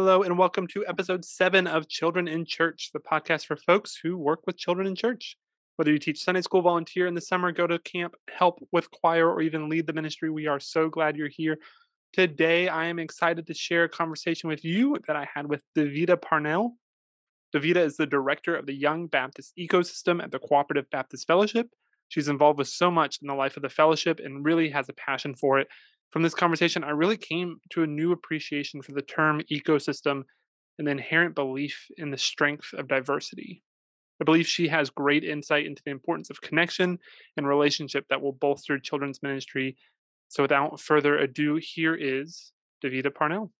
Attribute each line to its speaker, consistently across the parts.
Speaker 1: Hello, and welcome to episode seven of Children in Church, the podcast for folks who work with children in church. Whether you teach Sunday school, volunteer in the summer, go to camp, help with choir, or even lead the ministry, we are so glad you're here. Today, I am excited to share a conversation with you that I had with Devita Parnell. Devita is the director of the Young Baptist Ecosystem at the Cooperative Baptist Fellowship. She's involved with so much in the life of the fellowship and really has a passion for it. From this conversation, I really came to a new appreciation for the term ecosystem and the inherent belief in the strength of diversity. I believe she has great insight into the importance of connection and relationship that will bolster children's ministry. So, without further ado, here is Devita Parnell.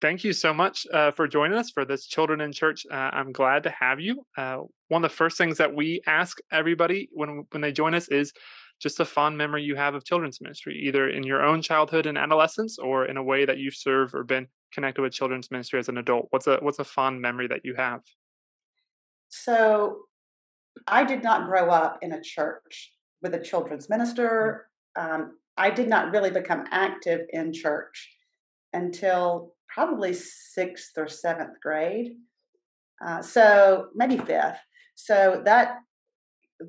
Speaker 1: Thank you so much uh, for joining us for this Children in Church. Uh, I'm glad to have you. Uh, one of the first things that we ask everybody when when they join us is just a fond memory you have of children's ministry, either in your own childhood and adolescence or in a way that you've served or been connected with children's ministry as an adult. What's a what's a fond memory that you have?
Speaker 2: So I did not grow up in a church with a children's mm. minister. Um, I did not really become active in church until probably sixth or seventh grade. Uh, so maybe fifth. So that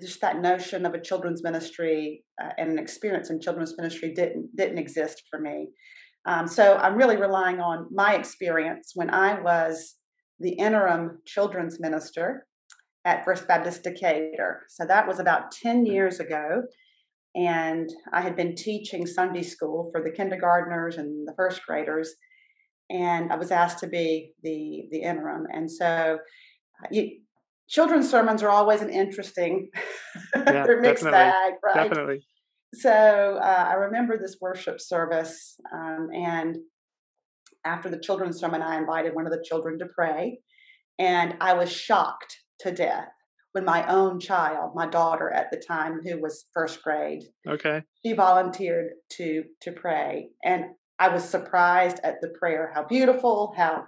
Speaker 2: just that notion of a children's ministry uh, and an experience in children's ministry didn't didn't exist for me. Um, so I'm really relying on my experience when I was the interim children's minister at First Baptist Decatur. So that was about 10 years ago. And I had been teaching Sunday school for the kindergartners and the first graders. And I was asked to be the, the interim. And so uh, you, children's sermons are always an interesting, yeah, they're mixed bag, right?
Speaker 1: Definitely.
Speaker 2: So uh, I remember this worship service, um, and after the children's sermon, I invited one of the children to pray, and I was shocked to death when my own child, my daughter at the time, who was first grade,
Speaker 1: okay,
Speaker 2: she volunteered to to pray, and I was surprised at the prayer, how beautiful, how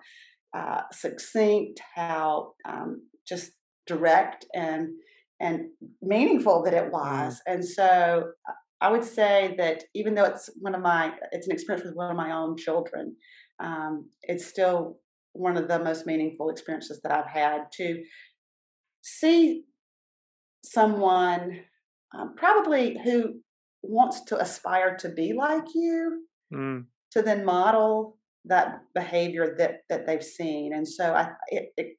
Speaker 2: uh, succinct, how um, just direct and and meaningful that it mm. was. And so I would say that even though it's one of my it's an experience with one of my own children, um, it's still one of the most meaningful experiences that I've had to see someone um, probably who wants to aspire to be like you mm. to then model that behavior that that they've seen and so i it, it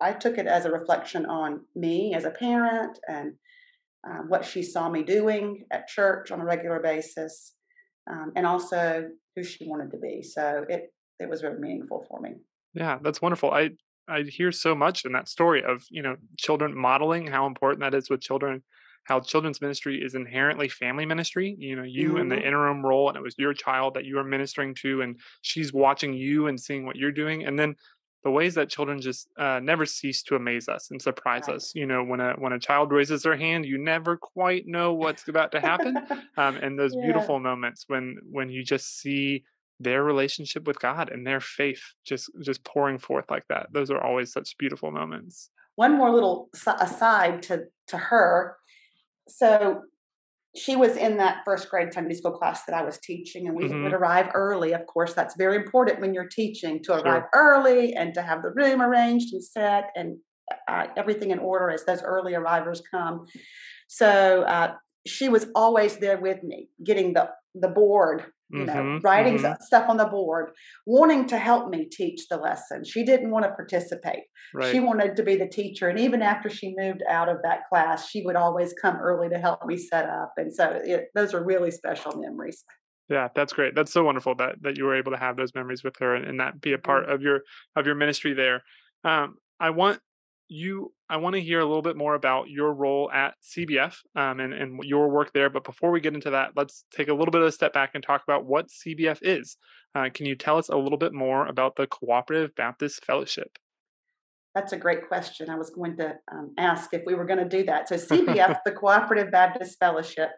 Speaker 2: I took it as a reflection on me as a parent and um, what she saw me doing at church on a regular basis, um, and also who she wanted to be. So it it was very meaningful for me.
Speaker 1: Yeah, that's wonderful. I I hear so much in that story of you know children modeling how important that is with children how children's ministry is inherently family ministry you know you mm-hmm. in the interim role and it was your child that you are ministering to and she's watching you and seeing what you're doing and then the ways that children just uh, never cease to amaze us and surprise right. us. You know, when a when a child raises their hand, you never quite know what's about to happen. um, and those yeah. beautiful moments when when you just see their relationship with God and their faith just just pouring forth like that. Those are always such beautiful moments.
Speaker 2: One more little aside to to her. So she was in that first grade Sunday school class that I was teaching, and we mm-hmm. would arrive early. Of course, that's very important when you're teaching to arrive sure. early and to have the room arranged and set and uh, everything in order as those early arrivers come. So uh, she was always there with me, getting the the board you know, mm-hmm, writing mm-hmm. stuff on the board, wanting to help me teach the lesson. She didn't want to participate. Right. She wanted to be the teacher. And even after she moved out of that class, she would always come early to help me set up. And so it, those are really special memories.
Speaker 1: Yeah, that's great. That's so wonderful that that you were able to have those memories with her and, and that be a part mm-hmm. of your of your ministry there. Um, I want you i want to hear a little bit more about your role at cbf um, and, and your work there but before we get into that let's take a little bit of a step back and talk about what cbf is. Uh, can you tell us a little bit more about the cooperative baptist fellowship?
Speaker 2: That's a great question. I was going to um, ask if we were going to do that. So cbf the cooperative baptist fellowship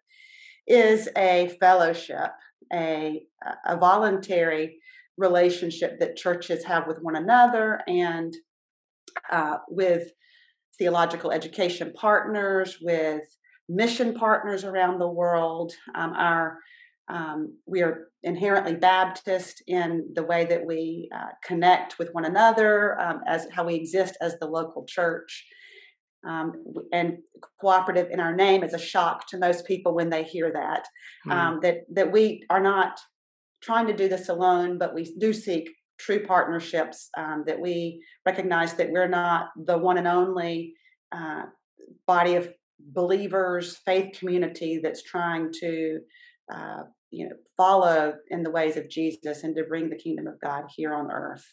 Speaker 2: is a fellowship a, a voluntary relationship that churches have with one another and uh, with theological education partners, with mission partners around the world. Um, our Um, we are inherently Baptist in the way that we uh, connect with one another, um, as how we exist as the local church. Um, and cooperative in our name is a shock to most people when they hear that. Mm. that that we are not trying to do this alone, but we do seek true partnerships. Um, that we recognize that we're not the one and only uh, body of believers, faith community that's trying to uh, you know follow in the ways of Jesus and to bring the kingdom of God here on earth.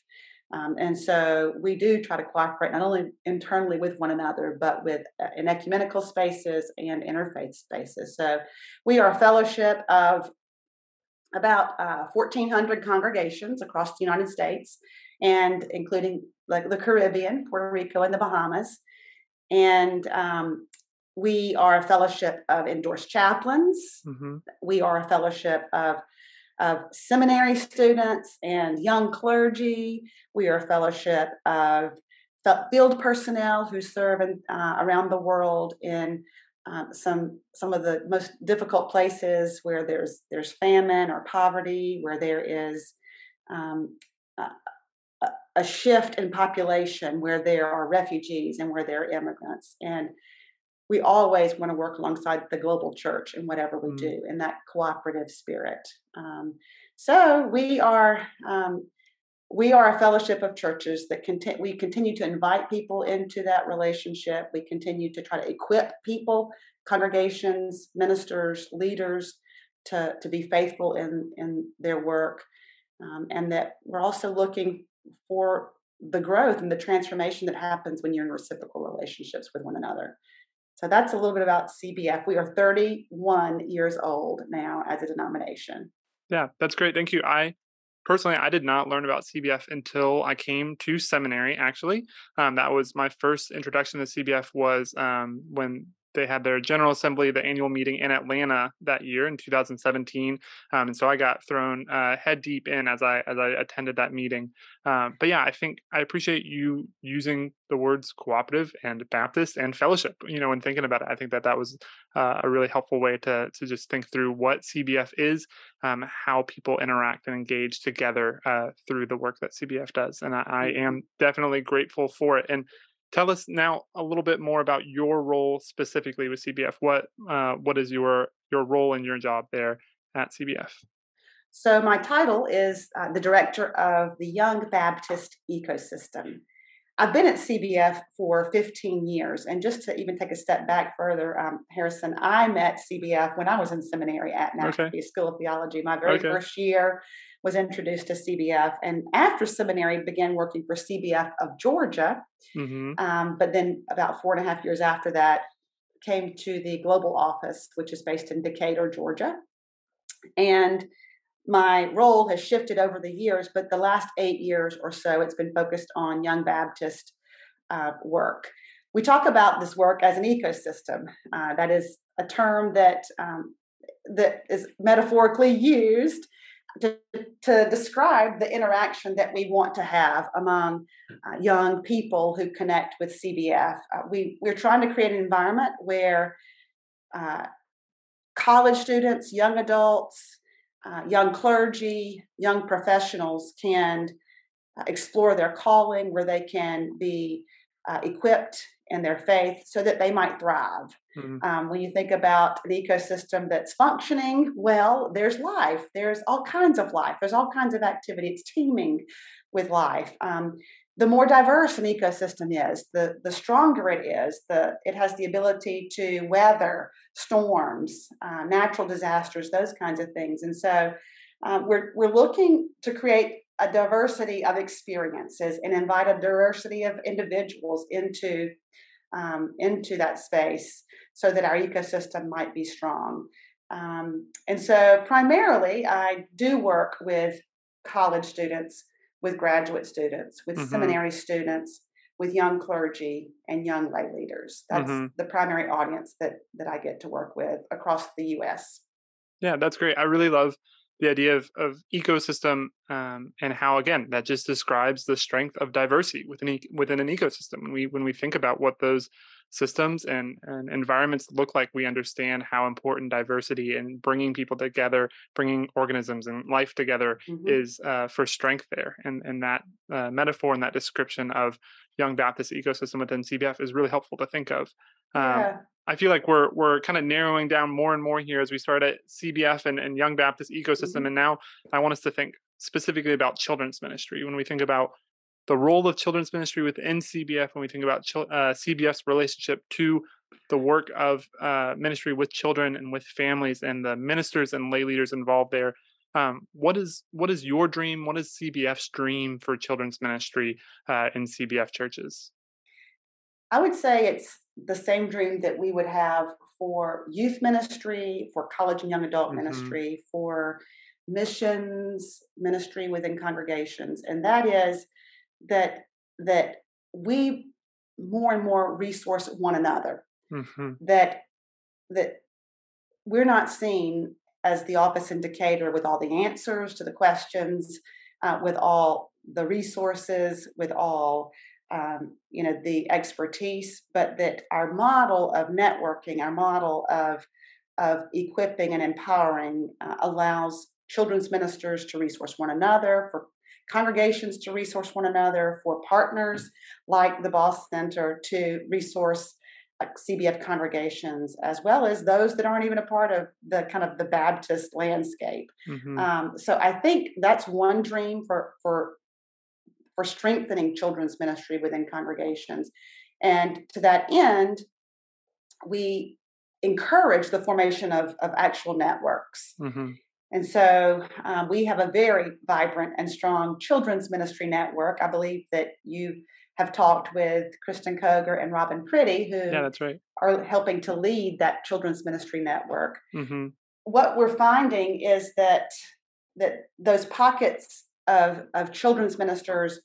Speaker 2: Um, and so we do try to cooperate not only internally with one another, but with uh, in ecumenical spaces and interfaith spaces. So we are a fellowship of about uh, 1,400 congregations across the United States, and including like the Caribbean, Puerto Rico, and the Bahamas. And um, we are a fellowship of endorsed chaplains. Mm-hmm. We are a fellowship of of seminary students and young clergy. We are a fellowship of field personnel who serve in, uh, around the world in um, some some of the most difficult places where there's there's famine or poverty, where there is um, a, a shift in population, where there are refugees and where there are immigrants, and we always want to work alongside the global church in whatever we mm. do in that cooperative spirit. Um, so we are um, we are a fellowship of churches that we continue to invite people into that relationship. We continue to try to equip people, congregations, ministers, leaders to to be faithful in in their work, um, and that we're also looking for the growth and the transformation that happens when you're in reciprocal relationships with one another. So that's a little bit about CBF. We are 31 years old now as a denomination.
Speaker 1: Yeah, that's great. Thank you. I personally, I did not learn about CBF until I came to seminary. Actually, um, that was my first introduction to CBF. Was um, when they had their general assembly, the annual meeting in Atlanta that year in 2017, um, and so I got thrown uh, head deep in as I as I attended that meeting. Um, but yeah, I think I appreciate you using the words cooperative and Baptist and fellowship. You know, when thinking about it, I think that that was uh, a really helpful way to to just think through what CBF is, um, how people interact and engage together uh, through the work that CBF does, and I, I mm-hmm. am definitely grateful for it. And Tell us now a little bit more about your role specifically with CBF. What uh, what is your your role in your job there at CBF?
Speaker 2: So my title is uh, the director of the Young Baptist Ecosystem. I've been at CBF for 15 years, and just to even take a step back further, um, Harrison, I met CBF when I was in seminary at Nashville okay. School of Theology. My very okay. first year was introduced to CBF, and after seminary, began working for CBF of Georgia. Mm-hmm. Um, but then, about four and a half years after that, came to the global office, which is based in Decatur, Georgia. And my role has shifted over the years, but the last eight years or so, it's been focused on Young Baptist uh, work. We talk about this work as an ecosystem. Uh, that is a term that um, that is metaphorically used to, to describe the interaction that we want to have among uh, young people who connect with CBF. Uh, we, we're trying to create an environment where uh, college students, young adults, uh, young clergy, young professionals can uh, explore their calling, where they can be uh, equipped in their faith so that they might thrive. Mm-hmm. Um, when you think about an ecosystem that's functioning well, there's life. There's all kinds of life. There's all kinds of activity. It's teeming with life. Um, the more diverse an ecosystem is, the the stronger it is. The it has the ability to weather storms, uh, natural disasters, those kinds of things. And so, um, we're we're looking to create a diversity of experiences and invite a diversity of individuals into um, into that space so that our ecosystem might be strong. Um, and so, primarily, I do work with college students, with graduate students, with mm-hmm. seminary students, with young clergy and young lay leaders. That's mm-hmm. the primary audience that that I get to work with across the U.S.
Speaker 1: Yeah, that's great. I really love the idea of, of ecosystem um, and how again that just describes the strength of diversity within within an ecosystem when we when we think about what those systems and, and environments look like we understand how important diversity and bringing people together, bringing organisms and life together mm-hmm. is uh, for strength there. And, and that uh, metaphor and that description of Young Baptist ecosystem within CBF is really helpful to think of. Um, yeah. I feel like we're we're kind of narrowing down more and more here as we start at CBF and, and Young Baptist ecosystem. Mm-hmm. And now I want us to think specifically about children's ministry. When we think about the role of children's ministry within CBF, when we think about uh, CBF's relationship to the work of uh, ministry with children and with families and the ministers and lay leaders involved there, um, what is what is your dream? What is CBF's dream for children's ministry uh, in CBF churches?
Speaker 2: I would say it's the same dream that we would have for youth ministry, for college and young adult mm-hmm. ministry, for missions ministry within congregations, and that is that that we more and more resource one another. Mm-hmm. That that we're not seen as the office in Decatur with all the answers to the questions, uh, with all the resources, with all um, you know the expertise, but that our model of networking, our model of of equipping and empowering uh, allows children's ministers to resource one another, for congregations to resource one another, for partners like the Baugh Center to resource uh, CBF congregations, as well as those that aren't even a part of the kind of the Baptist landscape. Mm-hmm. Um, so I think that's one dream for for for strengthening children's ministry within congregations, and to that end, we encourage the formation of of actual networks. Mm-hmm. And so um, we have a very vibrant and strong children's ministry network. I believe that you have talked with Kristen Koger and Robin Pretty, who
Speaker 1: yeah, that's right.
Speaker 2: are helping to lead that children's ministry network. Mm-hmm. What we're finding is that that those pockets of of children's ministers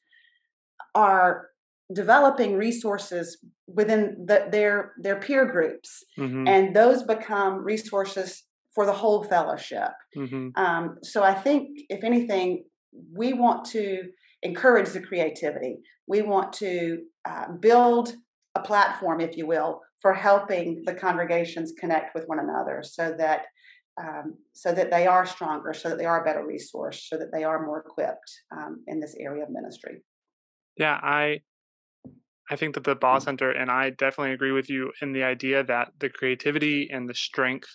Speaker 2: are developing resources within the, their their peer groups, mm-hmm. and those become resources for the whole fellowship. Mm-hmm. Um, so I think, if anything, we want to encourage the creativity. We want to uh, build a platform, if you will, for helping the congregations connect with one another, so that um, so that they are stronger, so that they are a better resource, so that they are more equipped um, in this area of ministry.
Speaker 1: Yeah, I I think that the Baugh Center and I definitely agree with you in the idea that the creativity and the strength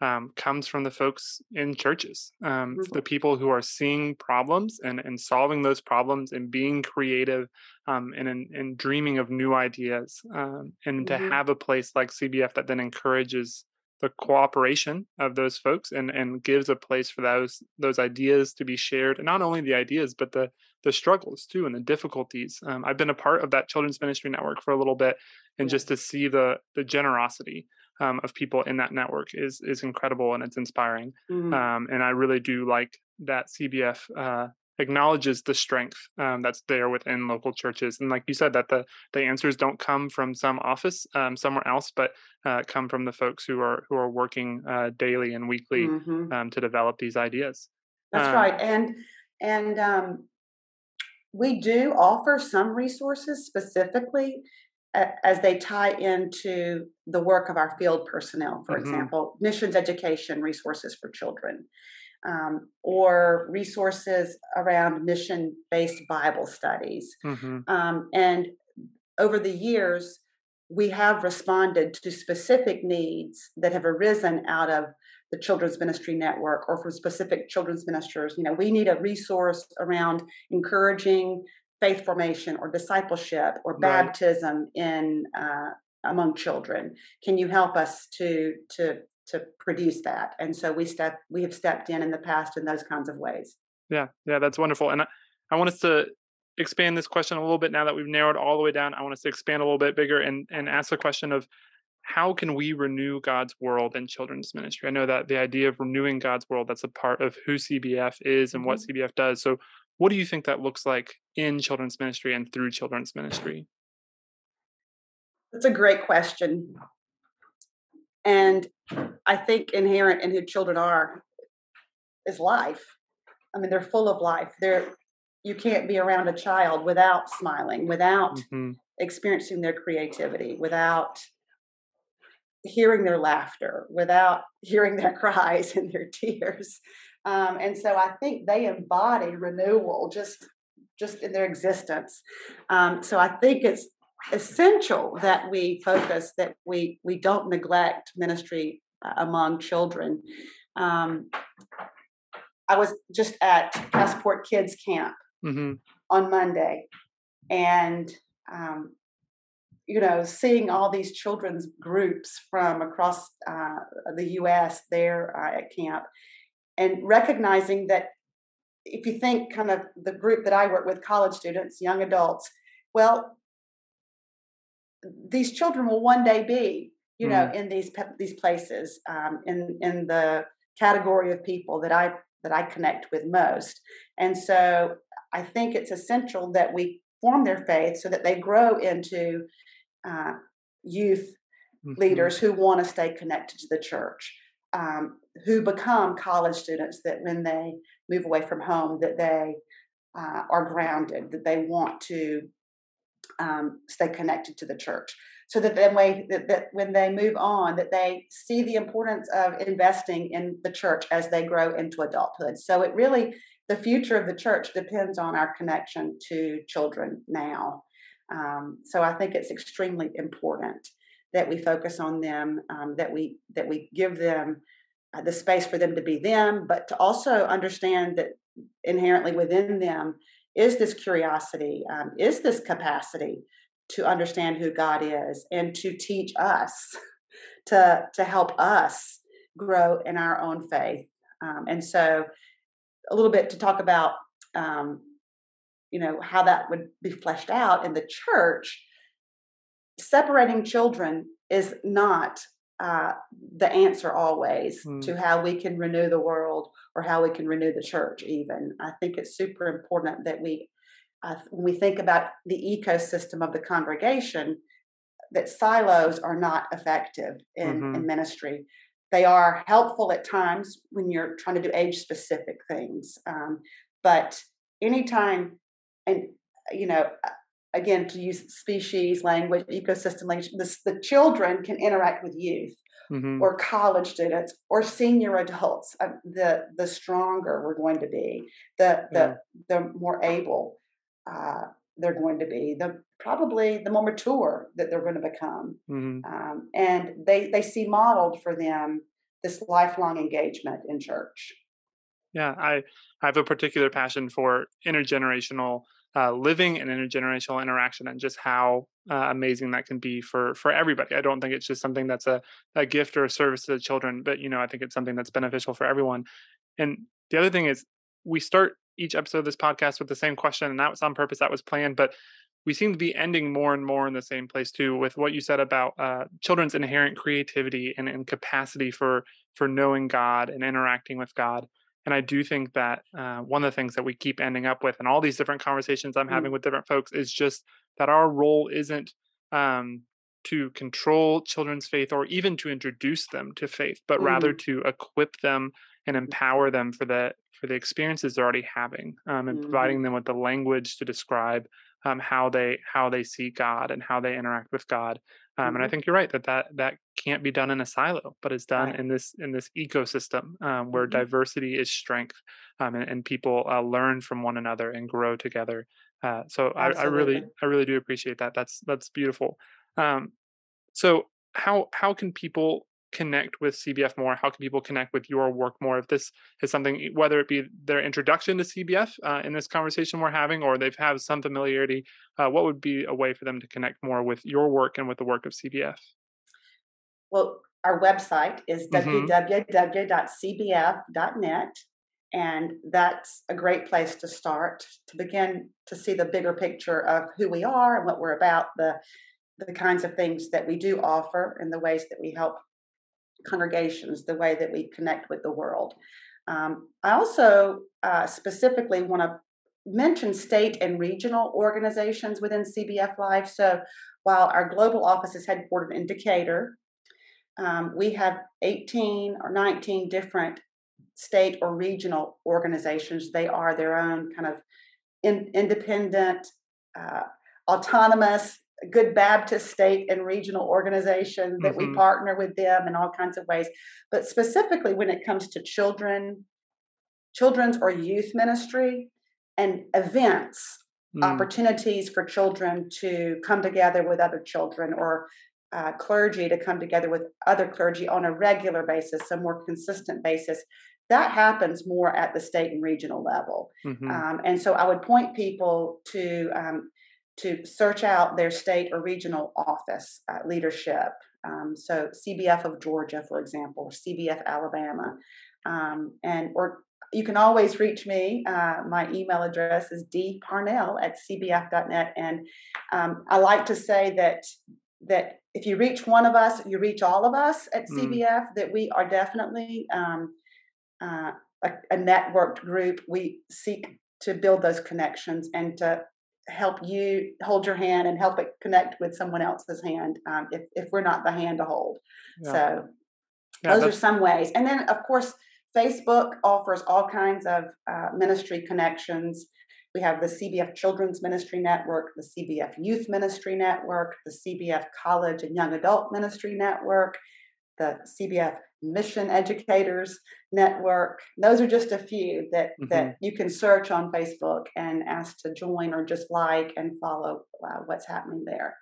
Speaker 1: um, comes from the folks in churches, um, mm-hmm. the people who are seeing problems and, and solving those problems and being creative um, and, and dreaming of new ideas. Um, and mm-hmm. to have a place like CBF that then encourages the cooperation of those folks and, and gives a place for those those ideas to be shared and not only the ideas but the the struggles too and the difficulties um, i've been a part of that children's ministry network for a little bit and just to see the the generosity um, of people in that network is is incredible and it's inspiring. Mm-hmm. Um, and I really do like that CBF uh, acknowledges the strength um, that's there within local churches. And like you said, that the the answers don't come from some office um, somewhere else, but uh, come from the folks who are who are working uh, daily and weekly mm-hmm. Um, to develop these ideas.
Speaker 2: That's um, right, and and um, we do offer some resources specifically as they tie into the work of our field personnel, for mm-hmm. example, missions education resources for children, um, or resources around mission based Bible studies. Mm-hmm. Um, and over the years, we have responded to specific needs that have arisen out of the Children's Ministry Network or from specific children's ministers. You know, we need a resource around encouraging faith formation or discipleship or right. baptism in uh, among children. Can you help us to to to produce that? And so we step we have stepped in in the past in those kinds of ways.
Speaker 1: Yeah, yeah, that's wonderful. And I, I want us to expand this question a little bit now that we've narrowed all the way down. I want us to expand a little bit bigger and and ask the question of how can we renew God's world in children's ministry? I know that the idea of renewing God's world that's a part of who CBF is and mm-hmm. what CBF does. So what do you think that looks like in children's ministry and through children's ministry?
Speaker 2: That's a great question. And I think inherent in who children are is life. I mean, they're full of life. They're you can't be around a child without smiling, without mm-hmm. experiencing their creativity, without hearing their laughter, without hearing their cries and their tears. Um, and so I think they embody renewal just just in their existence. Um, so I think it's essential that we focus that we we don't neglect ministry uh, among children. Um, I was just at Passport Kids Camp mm-hmm. on Monday, and um, you know, seeing all these children's groups from across uh, the U.S. there uh, at camp, and recognizing that if you think kind of the group that I work with, college students, young adults, well, these children will one day be, you know, mm. in these these places, um, in in the category of people that I that I connect with most, and so I think it's essential that we form their faith so that they grow into uh, youth mm-hmm. leaders who want to stay connected to the church, um, who become college students that when they move away from home, that they uh, are grounded, that they want to um, stay connected to the church. So that then way that, that when they move on that they see the importance of investing in the church as they grow into adulthood. So it really the future of the church depends on our connection to children now. Um, so i think it's extremely important that we focus on them um, that we that we give them uh, the space for them to be them but to also understand that inherently within them is this curiosity, um, is this capacity to understand who God is and to teach us, to, to help us grow in our own faith. Um, and so, a little bit to talk about, um, you know, how that would be fleshed out in the church. Separating children is not uh, the answer always mm. to how we can renew the world or how we can renew the church even i think it's super important that we uh, when we think about the ecosystem of the congregation that silos are not effective in, mm-hmm. in ministry they are helpful at times when you're trying to do age specific things um, but anytime and you know again to use species language ecosystem language the, the children can interact with youth mm-hmm. or college students or senior adults uh, the the stronger we're going to be the the yeah. the more able uh, they're going to be the probably the more mature that they're going to become mm-hmm. um, and they they see modeled for them this lifelong engagement in church
Speaker 1: yeah i i have a particular passion for intergenerational uh, living and intergenerational interaction and just how uh, amazing that can be for for everybody. I don't think it's just something that's a, a gift or a service to the children, but you know, I think it's something that's beneficial for everyone. And the other thing is we start each episode of this podcast with the same question, and that was on purpose, that was planned, but we seem to be ending more and more in the same place too with what you said about uh, children's inherent creativity and, and capacity for for knowing god and interacting with god and I do think that uh, one of the things that we keep ending up with in all these different conversations I'm mm. having with different folks is just that our role isn't um, to control children's faith or even to introduce them to faith, but mm. rather to equip them and mm. empower them for the for the experiences they're already having, um, and mm. providing them with the language to describe um, how they how they see God and how they interact with God. Um, mm-hmm. And I mm-hmm. think you're right that that that can't be done in a silo, but is done right. in this in this ecosystem um, where mm-hmm. diversity is strength, um, and, and, people uh, learn from one another and grow together. Uh, so I, I, really I really do appreciate that. That's that's beautiful. Um, so how how can people connect with CBF more? How can people connect with your work more? If this is something, whether it be their introduction to CBF uh, in this conversation we're having, or they've had some familiarity, uh, what would be a way for them to connect more with your work and with the work of CBF?
Speaker 2: Well, our website is mm-hmm. www.cbf.net. And that's a great place to start to begin to see the bigger picture of who we are and what we're about, the the kinds of things that we do offer and the ways that we help congregations, the way that we connect with the world. Um, I also uh, specifically want to mention state and regional organizations within CBF Life. So while our global office is headquartered in Decatur, um, we have 18 or 19 different state or regional organizations. They are their own kind of in, independent, uh, autonomous good Baptist state and regional organization that mm-hmm. we partner with them in all kinds of ways. But specifically when it comes to children, children's or youth ministry and events, mm. opportunities for children to come together with other children or uh, clergy to come together with other clergy on a regular basis, a more consistent basis. That happens more at the state and regional level. Mm-hmm. Um, and so I would point people to um, to search out their state or regional office uh, leadership. Um, so CBF of Georgia, for example, or CBF Alabama, um, and or you can always reach me. Uh, my email address is dparnell at cbf.net, and um, I like to say that that if you reach one of us, you reach all of us at CBF. Mm. That we are definitely um, uh, a, a networked group. We seek to build those connections and to help you hold your hand and help it connect with someone else's hand um, if, if we're not the hand to hold. Yeah. So yeah, those are some ways. And then, of course, Facebook offers all kinds of uh, ministry connections. We have the CBF Children's Ministry Network, the CBF Youth Ministry Network, the CBF College and Young Adult Ministry Network, the CBF Mission Educators Network. Those are just a few that mm-hmm. that you can search on Facebook and ask to join or just like and follow uh, what's happening there.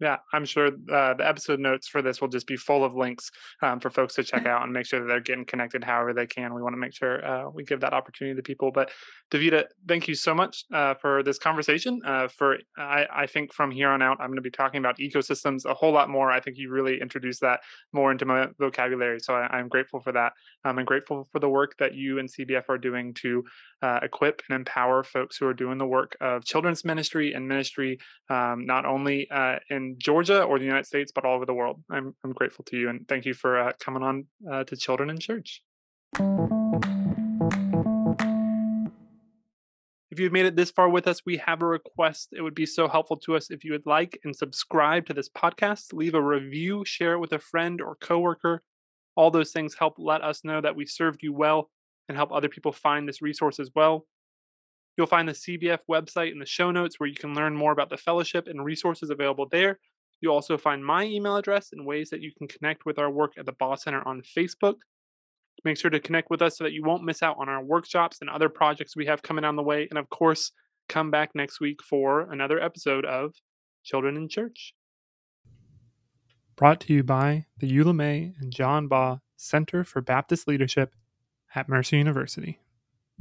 Speaker 1: Yeah, I'm sure uh, the episode notes for this will just be full of links um, for folks to check out and make sure that they're getting connected however they can. We want to make sure uh, we give that opportunity to people. But Devita, thank you so much uh, for this conversation. Uh, for I, I, think from here on out, I'm going to be talking about ecosystems a whole lot more. I think you really introduced that more into my vocabulary, so I, am grateful for that. Um, I'm grateful for the work that you and CBF are doing to uh, equip and empower folks who are doing the work of children's ministry and ministry, um, not only uh, Georgia or the United States, but all over the world. I'm, I'm grateful to you and thank you for uh, coming on uh, to Children in Church. If you've made it this far with us, we have a request. It would be so helpful to us if you would like and subscribe to this podcast, leave a review, share it with a friend or coworker. All those things help let us know that we served you well and help other people find this resource as well. You'll find the CBF website in the show notes where you can learn more about the fellowship and resources available there. You'll also find my email address and ways that you can connect with our work at the Baugh Center on Facebook. Make sure to connect with us so that you won't miss out on our workshops and other projects we have coming on the way. And of course, come back next week for another episode of Children in Church. Brought to you by the Eula May and John Baugh Center for Baptist Leadership at Mercer University.